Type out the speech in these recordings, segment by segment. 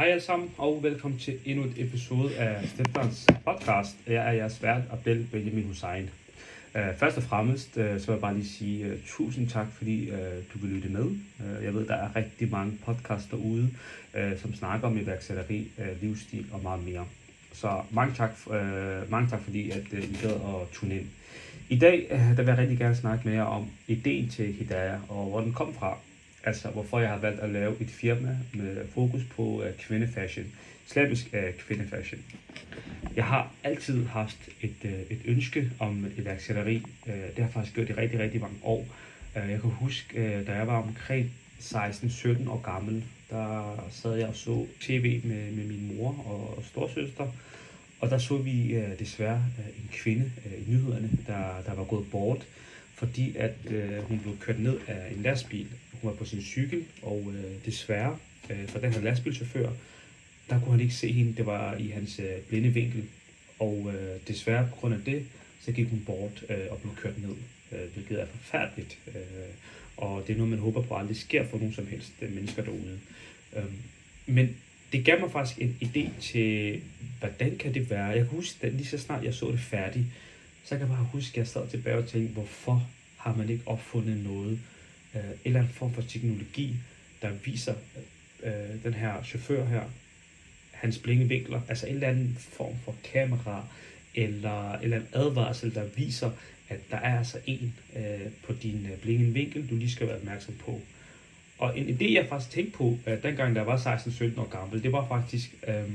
Hej alle sammen, og velkommen til endnu et episode af Stepdans podcast. Jeg er jeres vært, Abdel Benjamin Hussein. Uh, først og fremmest uh, så vil jeg bare lige sige uh, tusind tak, fordi uh, du vil lytte med. Uh, jeg ved, der er rigtig mange podcasts derude, uh, som snakker om iværksætteri, uh, livsstil og meget mere. Så mange tak, uh, mange tak fordi at uh, I gad at tune ind. I dag uh, der vil jeg rigtig gerne snakke mere om ideen til Hidaya, og hvor den kom fra. Altså, hvorfor jeg har valgt at lave et firma med fokus på uh, kvindefashion. Islamisk uh, kvindefashion. Jeg har altid haft et, uh, et ønske om iværksætteri. Uh, det har jeg faktisk gjort i rigtig, rigtig mange år. Uh, jeg kan huske, uh, da jeg var omkring 16-17 år gammel, der sad jeg og så tv med, med min mor og, og storsøster. Og der så vi uh, desværre uh, en kvinde uh, i nyhederne, der, der var gået bort, fordi at øh, hun blev kørt ned af en lastbil. Hun var på sin cykel, og øh, desværre øh, for den her lastbilchauffør, der kunne han ikke se hende. Det var i hans øh, blinde vinkel. Og øh, desværre på grund af det, så gik hun bort øh, og blev kørt ned, øh, hvilket er forfærdeligt. Øh, og det er noget, man håber på aldrig sker for nogen som helst øh, mennesker derude. Øh, men det gav mig faktisk en idé til, hvordan kan det være? Jeg kan huske, at lige så snart jeg så det færdigt, så kan jeg bare huske, at jeg sad tilbage og tænkte, hvorfor har man ikke opfundet noget, øh, eller en form for teknologi, der viser øh, den her chauffør her, hans blinkevinkler, altså en eller anden form for kamera, eller, eller en advarsel, der viser, at der er altså en øh, på din øh, blinkende vinkel, du lige skal være opmærksom på. Og en idé, jeg faktisk tænkte på, øh, dengang jeg var 16-17 år gammel, det var faktisk, øh,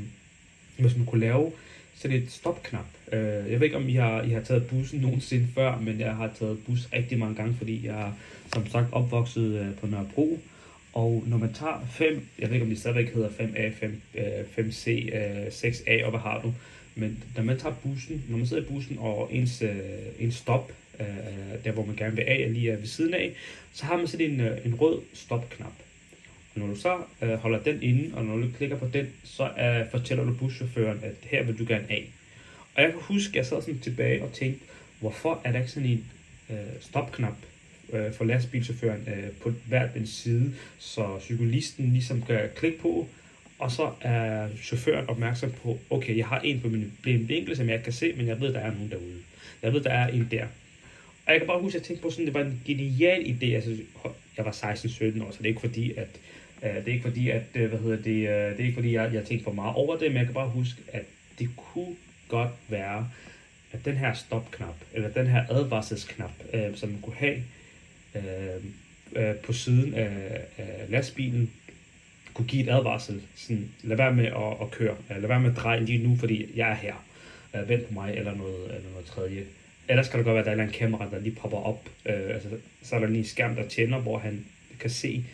hvis man kunne lave sådan et stopknap. Øh, jeg ved ikke, om I har, I har taget bussen nogensinde før, men jeg har taget bus rigtig mange gange, fordi jeg er som sagt opvokset øh, på Nørrebro. Og når man tager 5, jeg ved ikke, om det stadigvæk hedder 5A, 5, øh, 5C, øh, 6A, og hvad har du, men når man tager bussen, når man sidder i bussen, og ens, øh, ens stop, øh, der hvor man gerne vil af, er lige er ved siden af, så har man sådan en, øh, en rød stopknap. Når du så øh, holder den inde, og når du klikker på den, så øh, fortæller du buschaufføren, at her vil du gerne af. Og jeg kan huske, at jeg sad sådan tilbage og tænkte, hvorfor er der ikke sådan en øh, stopknap øh, for lastbilchaufføren øh, på hver den side, så cyklisten ligesom kan klikke på, og så er chaufføren opmærksom på, okay, jeg har en på min vinkel, som jeg ikke kan se, men jeg ved, der er nogen derude. Jeg ved, der er en der. Og jeg kan bare huske, at jeg tænkte på sådan, det var en genial idé. Altså, jeg var 16-17 år, så det er ikke fordi, at Øh, det er ikke fordi, at, øh, hvad hedder det, øh, det er ikke fordi, jeg, jeg tænkte for meget over det, men jeg kan bare huske, at det kunne godt være, at den her stopknap, eller den her advarselsknap, øh, som man kunne have øh, øh, på siden af, af lastbilen, kunne give et advarsel. Sådan, lad være med at, at køre. Lad være med at dreje lige nu, fordi jeg er her. Øh, vent på mig, eller noget, eller noget tredje. Ellers kan det godt være, at der er en kamera, der lige popper op. Øh, altså, så er der lige en skærm, der tænder, hvor han kan se,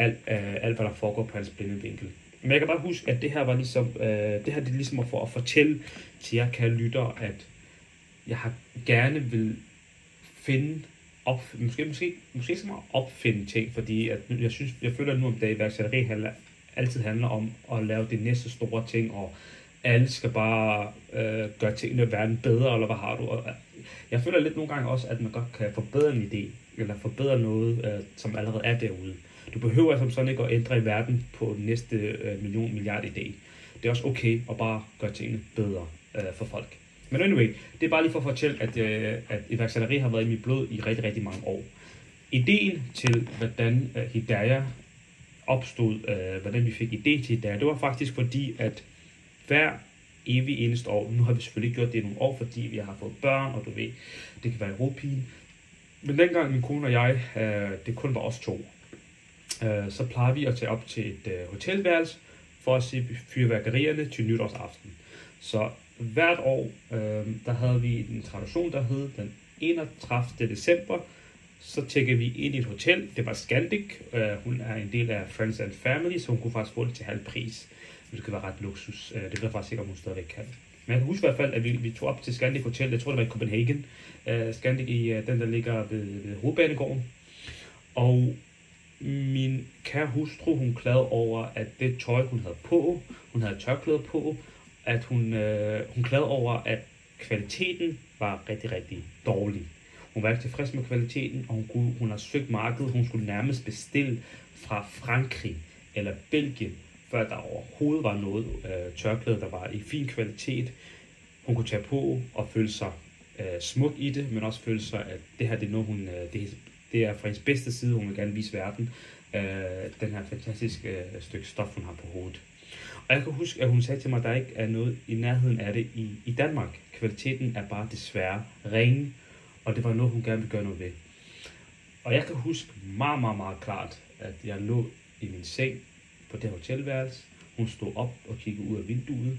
alt, øh, alt hvad der foregår på hans blinde vinkel. Men jeg kan bare huske, at det her var ligesom, øh, det her det er ligesom for at fortælle til jer kære lytter, at jeg har gerne vil finde op, måske, måske, måske ikke så meget opfinde ting, fordi at jeg, synes, jeg føler nu om dagen, iværksætteri handler, altid handler om at lave det næste store ting, og alle skal bare øh, gøre tingene i verden bedre, eller hvad har du? Og øh, jeg føler lidt nogle gange også, at man godt kan forbedre en idé, eller forbedre noget, øh, som allerede er derude. Du behøver som sådan ikke at ændre i verden på den næste øh, million milliard idé. Det er også okay at bare gøre tingene bedre øh, for folk. Men anyway, det er bare lige for at fortælle, at, øh, at iværksætteri har været i mit blod i rigtig, rigtig mange år. Ideen til, hvordan øh, Hidaya opstod, øh, hvordan vi fik idé til Hidaya, det var faktisk fordi, at hver evig eneste år, nu har vi selvfølgelig gjort det i nogle år, fordi vi har fået børn, og du ved, det kan være råpigen. Men dengang min kone og jeg, øh, det kun var os to, øh, så plejer vi at tage op til et øh, hotelværelse for at se fyrværkerierne til nytårsaften. Så hvert år, øh, der havde vi en tradition, der hed den 31. december, så tjekkede vi ind i et hotel. Det var Scandic. Øh, hun er en del af Friends and Family, så hun kunne faktisk få det til halv pris. Det kan være ret luksus. Øh, det ved jeg faktisk ikke, om hun stadigvæk kan. Men jeg kan huske i hvert fald, at vi, vi tog op til Scandic Hotel. Jeg tror, det var i Copenhagen. Øh, Scandic i øh, den, der ligger ved, ved hovedbanegården. Og min kære hustru, hun klagede over, at det tøj, hun havde på, hun havde tørklæder på, at hun, øh, hun klagede over, at kvaliteten var rigtig, rigtig dårlig. Hun var ikke tilfreds med kvaliteten, og hun, kunne, hun har søgt markedet. Hun skulle nærmest bestille fra Frankrig eller Belgien før der overhovedet var noget øh, tørklæde, der var i fin kvalitet, hun kunne tage på og føle sig øh, smuk i det, men også føle sig, at det her det er noget, hun, øh, det, det er fra hendes bedste side, hun vil gerne vise verden, øh, den her fantastiske øh, stykke stof, hun har på hovedet. Og jeg kan huske, at hun sagde til mig, at der ikke er noget i nærheden af det i, i Danmark. Kvaliteten er bare desværre ringe, og det var noget, hun gerne ville gøre noget ved. Og jeg kan huske meget, meget, meget klart, at jeg lå i min seng på det hotelværelse. Hun stod op og kiggede ud af vinduet.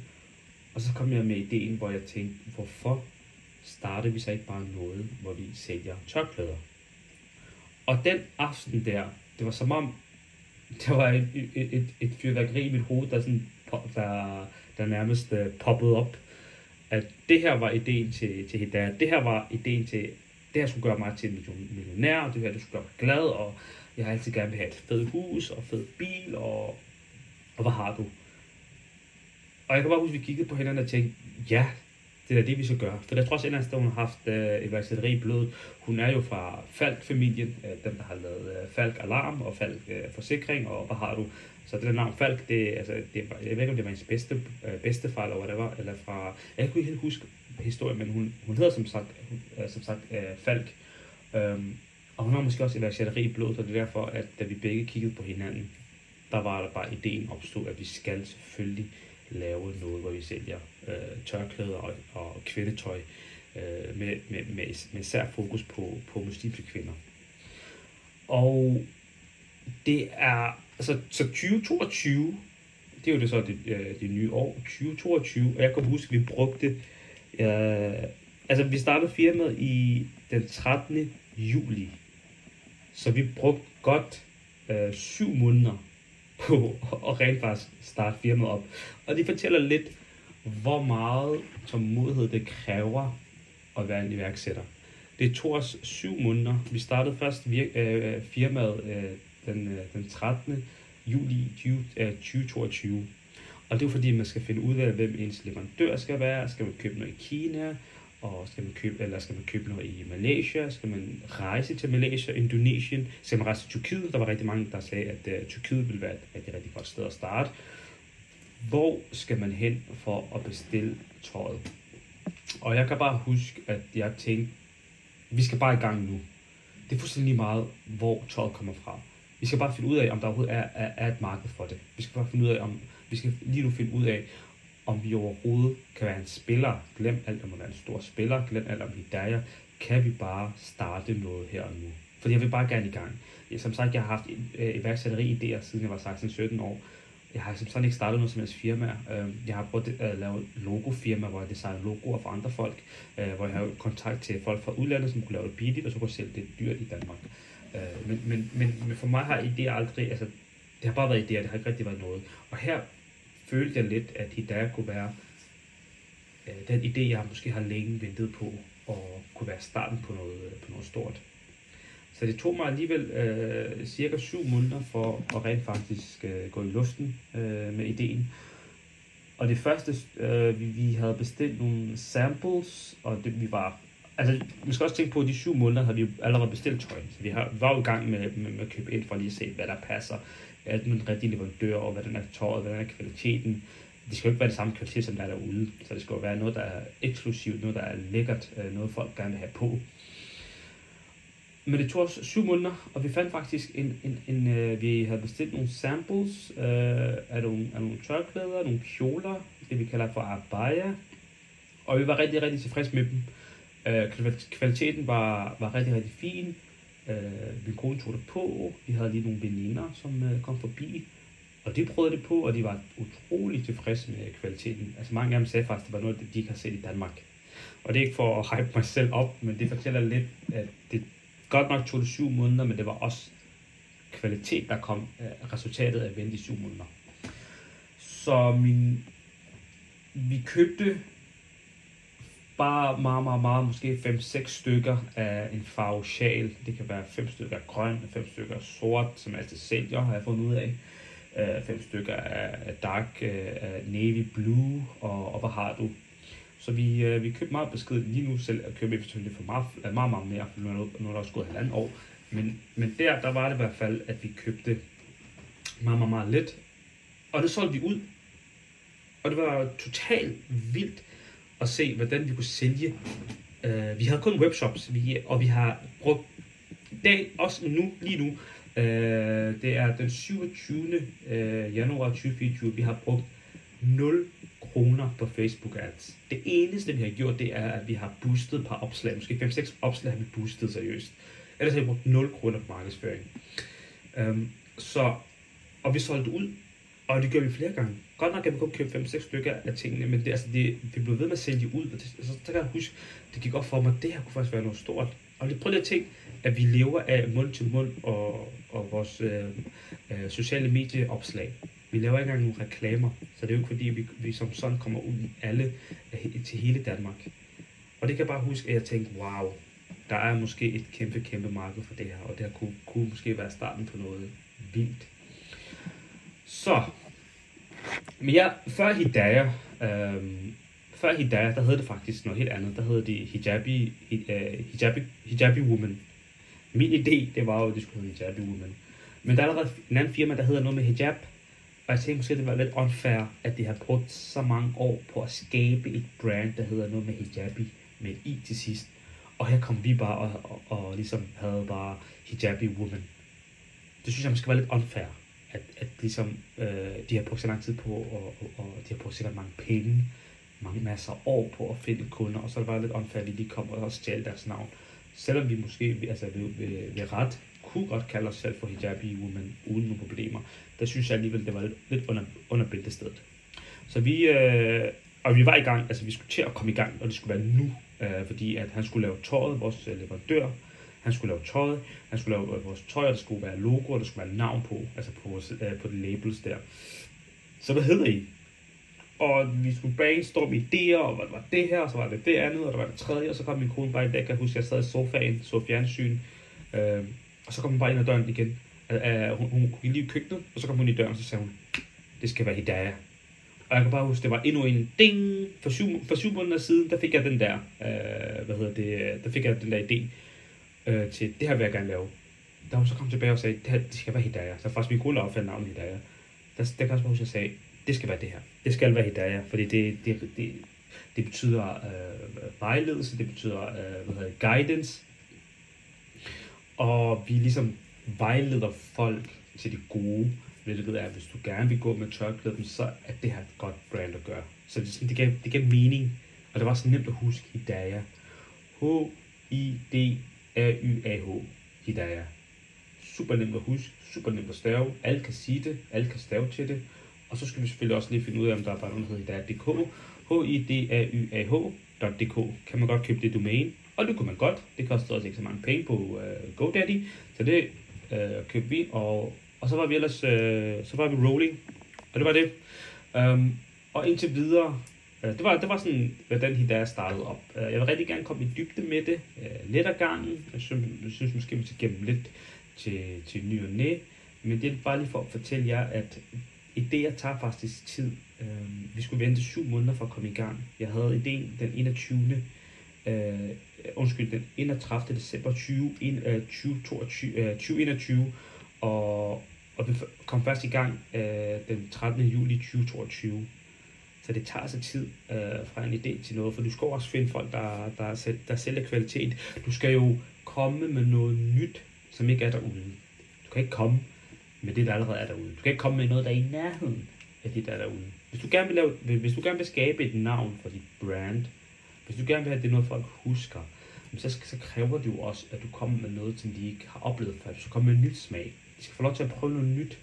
Og så kom jeg med ideen, hvor jeg tænkte, hvorfor starter vi så ikke bare noget, hvor vi sælger tørklæder? Og den aften der, det var som om, der var et, et, et, et fyrværkeri i mit hoved, der, sådan, der, der nærmest uh, poppede op. At det her var ideen til, til Hidayah. Det her var ideen til, det her skulle gøre mig til en millionær, og det her det skulle gøre mig glad, og jeg har altid gerne vil have et fedt hus, og fed bil, og, og hvad har du? Og jeg kan bare huske, at vi kiggede på hinanden og tænkte, ja, det er det, vi skal gøre. For jeg tror også, at hun har haft øh, iværksætteri i blodet. Hun er jo fra Falk-familien, øh, dem der har lavet øh, Falk Alarm og Falk øh, Forsikring, og hvad har du? Så det der navn Falk, det, altså, det jeg ved ikke, om det var hendes bedste, øh, bedstefar eller whatever, eller fra, jeg kunne ikke helt huske historien, men hun, hun hedder som sagt, øh, som sagt øh, Falk. Øhm, og hun har måske også iværksætteri i blodet, og det er derfor, at da vi begge kiggede på hinanden, der var der bare ideen opstod, at vi skal selvfølgelig lave noget, hvor vi sælger øh, tørklæder og, og kvindetøj øh, med, med, med, med især fokus på, på muslimske kvinder. Og det er, altså, så 2022, det er jo det så det, øh, det nye år, 2022, og jeg kan huske, at vi brugte, øh, altså vi startede firmaet i den 13. juli, så vi brugte godt øh, syv måneder på at rent faktisk starte firmaet op. Og de fortæller lidt, hvor meget tålmodighed det kræver at være en iværksætter. Det tog os syv måneder. Vi startede først vir- øh, firmaet øh, den, øh, den 13. juli 20, øh, 2022. Og det er fordi, man skal finde ud af, hvem ens leverandør skal være. Skal man købe noget i Kina? Og skal man købe, eller skal man købe noget i Malaysia? Skal man rejse til Malaysia, Indonesien? Skal man rejse til Tyrkiet? Der var rigtig mange, der sagde, at uh, Tyrkiet ville være et rigtig, rigtig godt sted at starte. Hvor skal man hen for at bestille tøjet? Og jeg kan bare huske, at jeg tænkte, vi skal bare i gang nu. Det er fuldstændig meget, hvor tøjet kommer fra. Vi skal bare finde ud af, om der overhovedet er, er, er et marked for det. Vi skal bare finde ud af, om vi skal lige nu finde ud af, om vi overhovedet kan være en spiller. Glem alt om at være en stor spiller. Glem alt om Hidayah. Kan vi bare starte noget her og nu? Fordi jeg vil bare gerne i gang. Som sagt, jeg har haft øh, iværksætteri idéer, siden jeg var 16-17 år. Jeg har som sådan ikke startet noget som helst firma. Øh, jeg har prøvet at lave logofirma, hvor jeg designer logoer for andre folk. Øh, hvor jeg har kontakt til folk fra udlandet, som kunne lave det billigt, og så kunne sælge det dyrt i Danmark. Men, men, men, men for mig har idéer aldrig, altså det har bare været idéer, det har ikke rigtig været noget. Og her følte jeg lidt, at Hidayah kunne være øh, den idé, jeg måske har længe ventet på, og kunne være starten på noget, øh, på noget stort. Så det tog mig alligevel øh, cirka syv måneder for at rent faktisk øh, gå i luften øh, med ideen. Og det første, øh, vi, vi havde bestilt nogle samples, og det, vi var... Altså, vi skal også tænke på, at de syv måneder havde vi allerede bestilt tøj. Så vi, har, vi var jo i gang med, med, med at købe ind for lige at se, hvad der passer er den rigtige leverandør, og hvordan er tøjet, hvordan er kvaliteten. Det skal jo ikke være det samme kvalitet, som der er derude. Så det skal jo være noget, der er eksklusivt, noget, der er lækkert, øh, noget folk gerne vil have på. Men det tog os syv måneder, og vi fandt faktisk en, en, en uh, vi havde bestilt nogle samples uh, af, nogle, af nogle tørklæder, nogle kjoler, det vi kalder for abaya, og vi var rigtig, rigtig tilfredse med dem. Uh, kvaliteten var, var rigtig, rigtig fin. Øh, min kone tog det på. Vi havde lige nogle veninder, som øh, kom forbi. Og de prøvede det på, og de var utrolig tilfredse med kvaliteten. Altså mange af dem sagde faktisk, at det var noget, de ikke har set i Danmark. Og det er ikke for at hype mig selv op, men det fortæller lidt, at det godt nok tog det syv måneder, men det var også kvalitet, der kom øh, resultatet af at vente i syv måneder. Så min, vi købte bare meget, meget, meget, måske 5-6 stykker af en farve sjal. Det kan være 5 stykker af grøn, 5 stykker af sort, som altid sælger, har jeg fundet ud af. Øh, 5 stykker af dark øh, af navy blue, og, og hvad har du? Så vi, uh, vi købte meget besked lige nu selv, at købe selvfølgelig for meget, meget, meget mere, for nu er, nu er der også gået halvandet år. Men, men der, der var det i hvert fald, at vi købte meget, meget, meget lidt Og det solgte vi ud. Og det var totalt vildt at se, hvordan vi kunne sælge. Uh, vi havde kun webshops, vi, og vi har brugt dag, også nu, lige nu, uh, det er den 27. Uh, øh, januar 2024, vi har brugt 0 kroner på Facebook Ads. Det eneste, vi har gjort, det er, at vi har boostet et par opslag. Måske 5-6 opslag har vi boostet seriøst. Ellers har vi brugt 0 kroner på markedsføring. Um, så, og vi solgte ud, og det gør vi flere gange. Godt nok kan vi kun købe 5-6 stykker af tingene, men det, altså det, vi blev ved med at sælge ud. Og det, så, så kan jeg huske, det gik op for mig, at det her kunne faktisk være noget stort. Og lige prøv lige at tænke, at vi lever af mund til mund og, og vores øh, øh, sociale medieopslag. Vi laver ikke engang nogle reklamer, så det er jo ikke fordi, vi, vi som sådan kommer ud i alle, øh, til hele Danmark. Og det kan jeg bare huske, at jeg tænkte, wow, der er måske et kæmpe, kæmpe marked for det her, og det her kunne, kunne måske være starten på noget vildt. Så, men ja, før Hidayah, øh, før Hidayah, der hed det faktisk noget helt andet. Der hed det Hijabi, øh, hijabi, hijabi Woman. Min idé, det var jo, at det skulle hedde Hijabi Woman. Men der er allerede en anden firma, der hedder noget med hijab. Og jeg tænkte måske, det var lidt unfair, at de har brugt så mange år på at skabe et brand, der hedder noget med hijabi, med et i til sidst. Og her kom vi bare og, og, og ligesom havde bare hijabi woman. Det synes jeg måske var lidt unfair, at, at ligesom, øh, de har brugt så lang tid på, og, og, og de har brugt sikkert mange penge, mange masser år på at finde kunder, og så er det bare lidt åndfærdigt, at de kommer kom og stjæler deres navn. Selvom vi måske altså, ved, ved, ved ret kunne godt kalde os selv for hijabi woman uden nogle problemer, der synes jeg alligevel, det var lidt, lidt under, under bæltestedet. Så vi, øh, og vi var i gang, altså vi skulle til at komme i gang, og det skulle være nu, øh, fordi at han skulle lave tøjet, vores øh, leverandør, han skulle lave tøjet, han skulle lave øh, vores tøj, og der skulle være logo, og der skulle være navn på, altså på, vores, øh, på de labels der. Så hvad hedder I? Og vi skulle brainstorme idéer, og hvad var det her, og så var det det andet, og der var det tredje, og så kom min kone bare ind, jeg kan huske, jeg sad i sofaen, så fjernsyn, øh, og så kom hun bare ind ad døren igen. Øh, hun, hun kunne lige i køkkenet, og så kom hun i døren, og så sagde hun, det skal være Hidaya. Og jeg kan bare huske, det var endnu en ding. For syv, for syv måneder siden, der fik jeg den der, øh, hvad hedder det, der fik jeg den der idé øh, til, det her vil jeg gerne lave. Da hun så kom tilbage og sagde, det, her, det skal være Hidaya. Så faktisk vi kone opfandt navnet Hidaya. Der, der kan også huske, at jeg sagde, det skal være det her. Det skal være Hidaya, fordi det, det, det, det betyder øh, vejledelse, det betyder øh, hvad hedder det, guidance, og vi ligesom vejleder folk til det gode, hvilket er, hvis du gerne vil gå med tørklæden, så er det her et godt brand at gøre. Så det, det, gav, det gav mening, og det var så nemt at huske Hidaya. H-I-D A-Y-A-H. Hidayah. Super nemt at huske, super nemt at stave. Alle kan sige det, alle kan stave til det. Og så skal vi selvfølgelig også lige finde ud af, om der er bare noget, der hedder Hidayah.dk. H-I-D-A-Y-A-H.dk. Kan man godt købe det domæne. Og det kunne man godt. Det kostede også ikke så mange penge på uh, GoDaddy. Så det uh, købte vi, og, og så var vi ellers uh, så var vi rolling. Og det var det. Um, og indtil videre, Øh, det, var, det var sådan, hvordan Hidaya startede op. Øh, jeg vil rigtig gerne komme i dybde med det. Øh, lidt ad gangen. Jeg synes, jeg synes måske, vi skal gennem lidt til, til ny og næ. Men det er bare lige for at fortælle jer, at idéer tager faktisk tid. Vi skulle vente syv måneder for at komme i gang. Jeg havde idéen den 21. Uh, undskyld, den 31. december 20, 2022, uh, 2021, og, og vi kom først i gang uh, den 13. juli 2022. Det tager altså tid øh, fra en idé til noget, for du skal også finde folk, der, der, der sælger kvalitet. Du skal jo komme med noget nyt, som ikke er derude. Du kan ikke komme med det, der allerede er derude. Du kan ikke komme med noget, der er i nærheden af det, der er derude. Hvis du gerne vil, lave, hvis du gerne vil skabe et navn for dit brand, hvis du gerne vil have, at det er noget, folk husker, så, så kræver det jo også, at du kommer med noget, som de ikke har oplevet før. Du skal komme med en nyt smag. De skal få lov til at prøve noget nyt.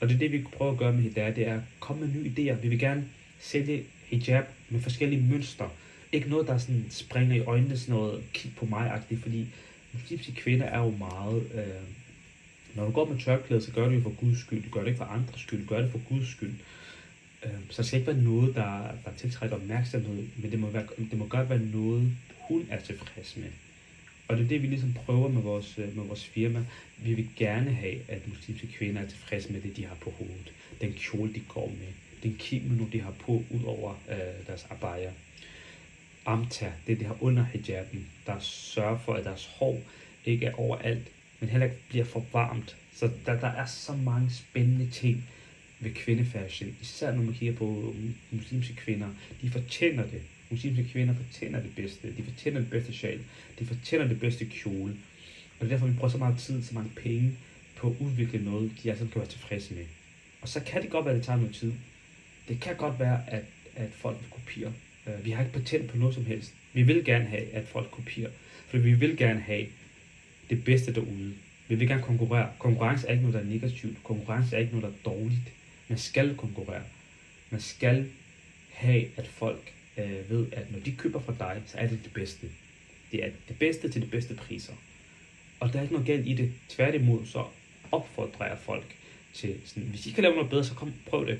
Og det er det, vi prøver at gøre med Hidaya, det er at komme med nye idéer. Vi vil gerne sætte hijab med forskellige mønstre. Ikke noget, der sådan springer i øjnene, sådan noget kig på mig-agtigt, fordi muslimske kvinder er jo meget... Øh, når du går med tørklæde, så gør du det jo for Guds skyld. Du gør det ikke for andres skyld, du gør det for Guds skyld. Øh, så det skal ikke være noget, der, der tiltrækker opmærksomhed, men det må, være, det må godt være noget, hun er tilfreds med. Og det er det, vi ligesom prøver med vores, øh, med vores firma. Vi vil gerne have, at muslimske kvinder er tilfredse med det, de har på hovedet. Den kjole, de går med. Den kimono, de har på, ud over øh, deres abaya. Amta, det det har under hijaben, der sørger for, at deres hår ikke er overalt, men heller ikke bliver for varmt. Så der, der er så mange spændende ting, ved kvindefashion, især når man kigger på muslimske kvinder, de fortjener det. Muslimske kvinder fortjener det bedste. De fortjener det bedste sjal. De fortjener det bedste kjole. Og det er derfor, vi bruger så meget tid, så mange penge på at udvikle noget, de altså kan være tilfredse med. Og så kan det godt være, at det tager noget tid. Det kan godt være, at, at folk vil kopiere. Uh, øh, vi har ikke patent på noget som helst. Vi vil gerne have, at folk kopierer. For vi vil gerne have det bedste derude. Vi vil gerne konkurrere. Konkurrence er ikke noget, der er negativt. Konkurrence er ikke noget, der er dårligt. Man skal konkurrere. Man skal have, at folk øh, ved, at når de køber fra dig, så er det det bedste. Det er det bedste til de bedste priser. Og der er ikke noget galt i det. Tværtimod, så opfordrer jeg folk til, sådan, hvis I kan lave noget bedre, så kom, prøv det.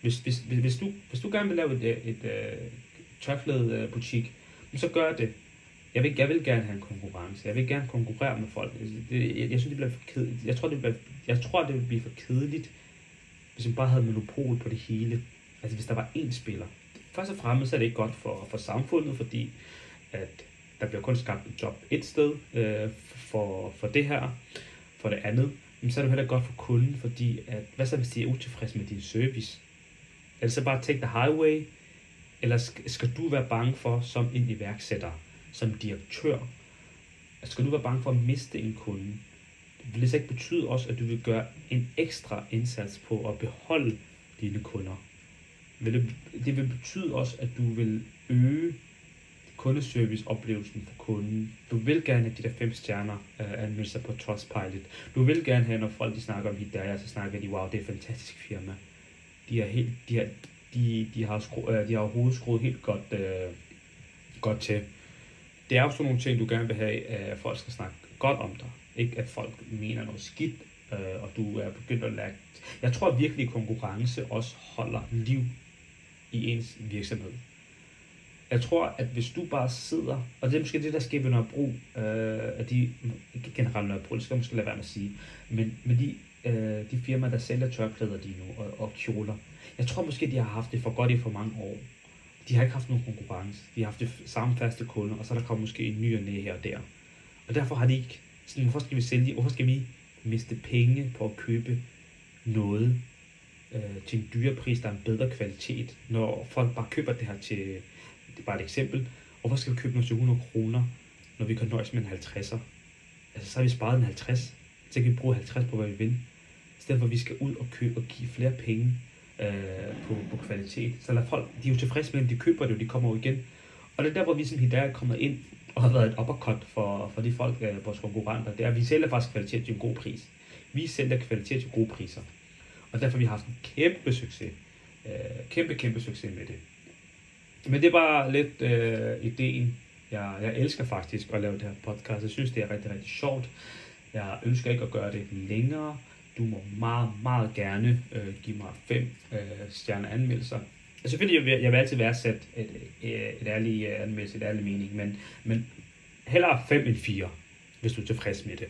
Hvis, hvis, hvis, hvis, du, hvis du gerne vil lave et, et, et, uh, tørklæde øh, butik, så gør det. Jeg vil, jeg vil gerne have en konkurrence. Jeg vil gerne konkurrere med folk. Det, jeg, jeg, synes, det bliver for kedeligt. Jeg tror, det bliver, jeg tror, det vil blive for kedeligt, hvis man bare havde monopol på det hele. Altså, hvis der var én spiller. Først og fremmest er det ikke godt for, for samfundet, fordi at der bliver kun skabt et job et sted øh, for, for det her. For det andet, men så er det heller godt for kunden, fordi at, hvad så hvis de er utilfredse med din service? Er det så bare take the highway, eller skal du være bange for som en iværksætter, som direktør, skal du være bange for at miste en kunde? Det Vil det så ikke betyde også, at du vil gøre en ekstra indsats på at beholde dine kunder? Det, det vil betyde også, at du vil øge kundeserviceoplevelsen for kunden. Du vil gerne have de der fem stjerner uh, anmeldelser på Trustpilot. Du vil gerne have, når folk de snakker om Hidaya, så snakker de, wow, det er et fantastisk firma. De, er helt, de, har, de, de, har, skru, øh, de har overhovedet skruet helt godt, øh, godt til. Det er jo sådan nogle ting, du gerne vil have, at folk skal snakke godt om dig. Ikke at folk mener noget skidt, øh, og du er begyndt at lære. Jeg tror virkelig, at konkurrence også holder liv i ens virksomhed. Jeg tror, at hvis du bare sidder, og det er måske det, der sker ved Nørrebro, øh, at de, generelt Nørrebro, det skal jeg måske lade være med at sige, men men de, øh, de firmaer, der sælger tørklæder lige nu, og, og kjoler, jeg tror måske, de har haft det for godt i for mange år. De har ikke haft nogen konkurrence. De har haft det samme faste kunder, og så er der kommet måske en ny og næ her og der. Og derfor har de ikke, sådan, hvorfor skal vi sælge, hvorfor skal vi miste penge på at købe noget øh, til en dyre pris, der er en bedre kvalitet, når folk bare køber det her til, det er bare et eksempel. Hvorfor skal vi købe noget til 100 kroner, når vi kan nøjes med en 50'er? Altså, så har vi sparet en 50. Så kan vi bruge 50 på, hvad vi vil. I stedet for, at vi skal ud og købe og give flere penge øh, på, på kvalitet. Så lad folk, de er jo tilfredse med, at de køber det, og de kommer jo igen. Og det er der, hvor vi som der er kommet ind og har været et uppercut for, for de folk, øh, vores konkurrenter. Det er, at vi sælger faktisk kvalitet til en god pris. Vi sælger kvalitet til gode priser. Og derfor har vi haft en kæmpe succes. Øh, kæmpe, kæmpe succes med det. Men det er bare lidt øh, ideen. Jeg, jeg elsker faktisk at lave det her podcast. Jeg synes, det er rigtig, rigtig sjovt. Jeg ønsker ikke at gøre det længere. Du må meget, meget gerne øh, give mig fem øh, stjerne anmeldelser. Altså, selvfølgelig, jeg vil, jeg vil altid værdsætte et, et, et ærligt øh, anmeldelse, et ærligt mening, men, men hellere fem end fire, hvis du er tilfreds med det.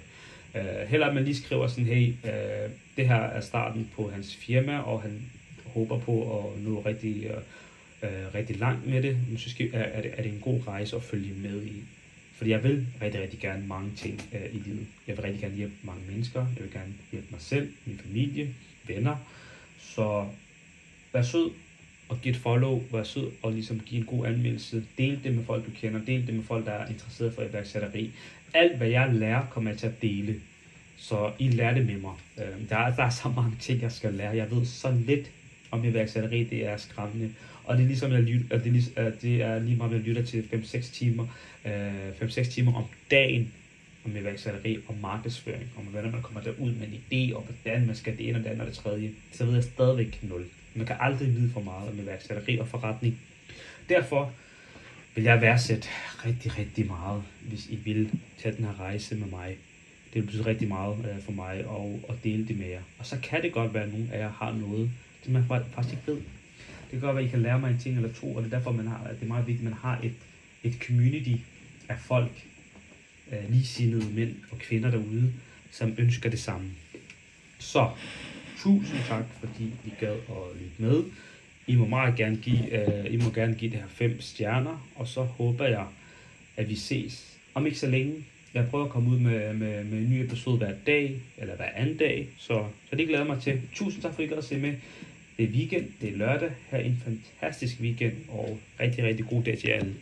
Øh, hellere at man lige skriver sådan, hey, øh, det her er starten på hans firma, og han håber på at nå rigtig øh, øh rigtig langt med det, men så skal, er, er, det, er det en god rejse at følge med i. Fordi jeg vil rigtig, rigtig gerne mange ting øh, i livet. Jeg vil rigtig gerne hjælpe mange mennesker. Jeg vil gerne hjælpe mig selv, min familie, venner. Så vær sød og giv et follow. Vær sød og ligesom give en god anmeldelse. Del det med folk, du kender. Del det med folk, der er interesseret for iværksætteri. Alt, hvad jeg lærer, kommer jeg til at dele. Så I lærer det med mig. Øh, der, er, der er så mange ting, jeg skal lære. Jeg ved så lidt om iværksætteri. Det er skræmmende. Og det er ligesom, jeg lyt, at, det, ligesom- at det er lige meget, at jeg lytter til 5-6 timer, øh, 5-6 timer om dagen om iværksætteri og markedsføring, om hvordan man kommer derud med en idé, og hvordan man skal det ene og det andet og det tredje, så ved jeg stadigvæk nul. Man kan aldrig vide for meget om iværksætteri og forretning. Derfor vil jeg værdsætte rigtig, rigtig meget, hvis I vil tage den her rejse med mig. Det vil betyde rigtig meget øh, for mig at, at dele det med jer. Og så kan det godt være, at nogle af jer har noget, som man faktisk ikke ved. Det kan godt være, at I kan lære mig en ting eller to, og det er derfor, man har, at det er meget vigtigt, at man har et, et community af folk, øh, ligesindede mænd og kvinder derude, som ønsker det samme. Så, tusind tak, fordi I gad at lytte med. I må meget gerne give, øh, I må gerne give det her fem stjerner, og så håber jeg, at vi ses om ikke så længe. Jeg prøver at komme ud med, med, med en ny episode hver dag, eller hver anden dag, så, så det glæder mig til. Tusind tak, for I gad at se med. Det er weekend, det er lørdag. Her en fantastisk weekend, og rigtig, rigtig god dag til jer alle.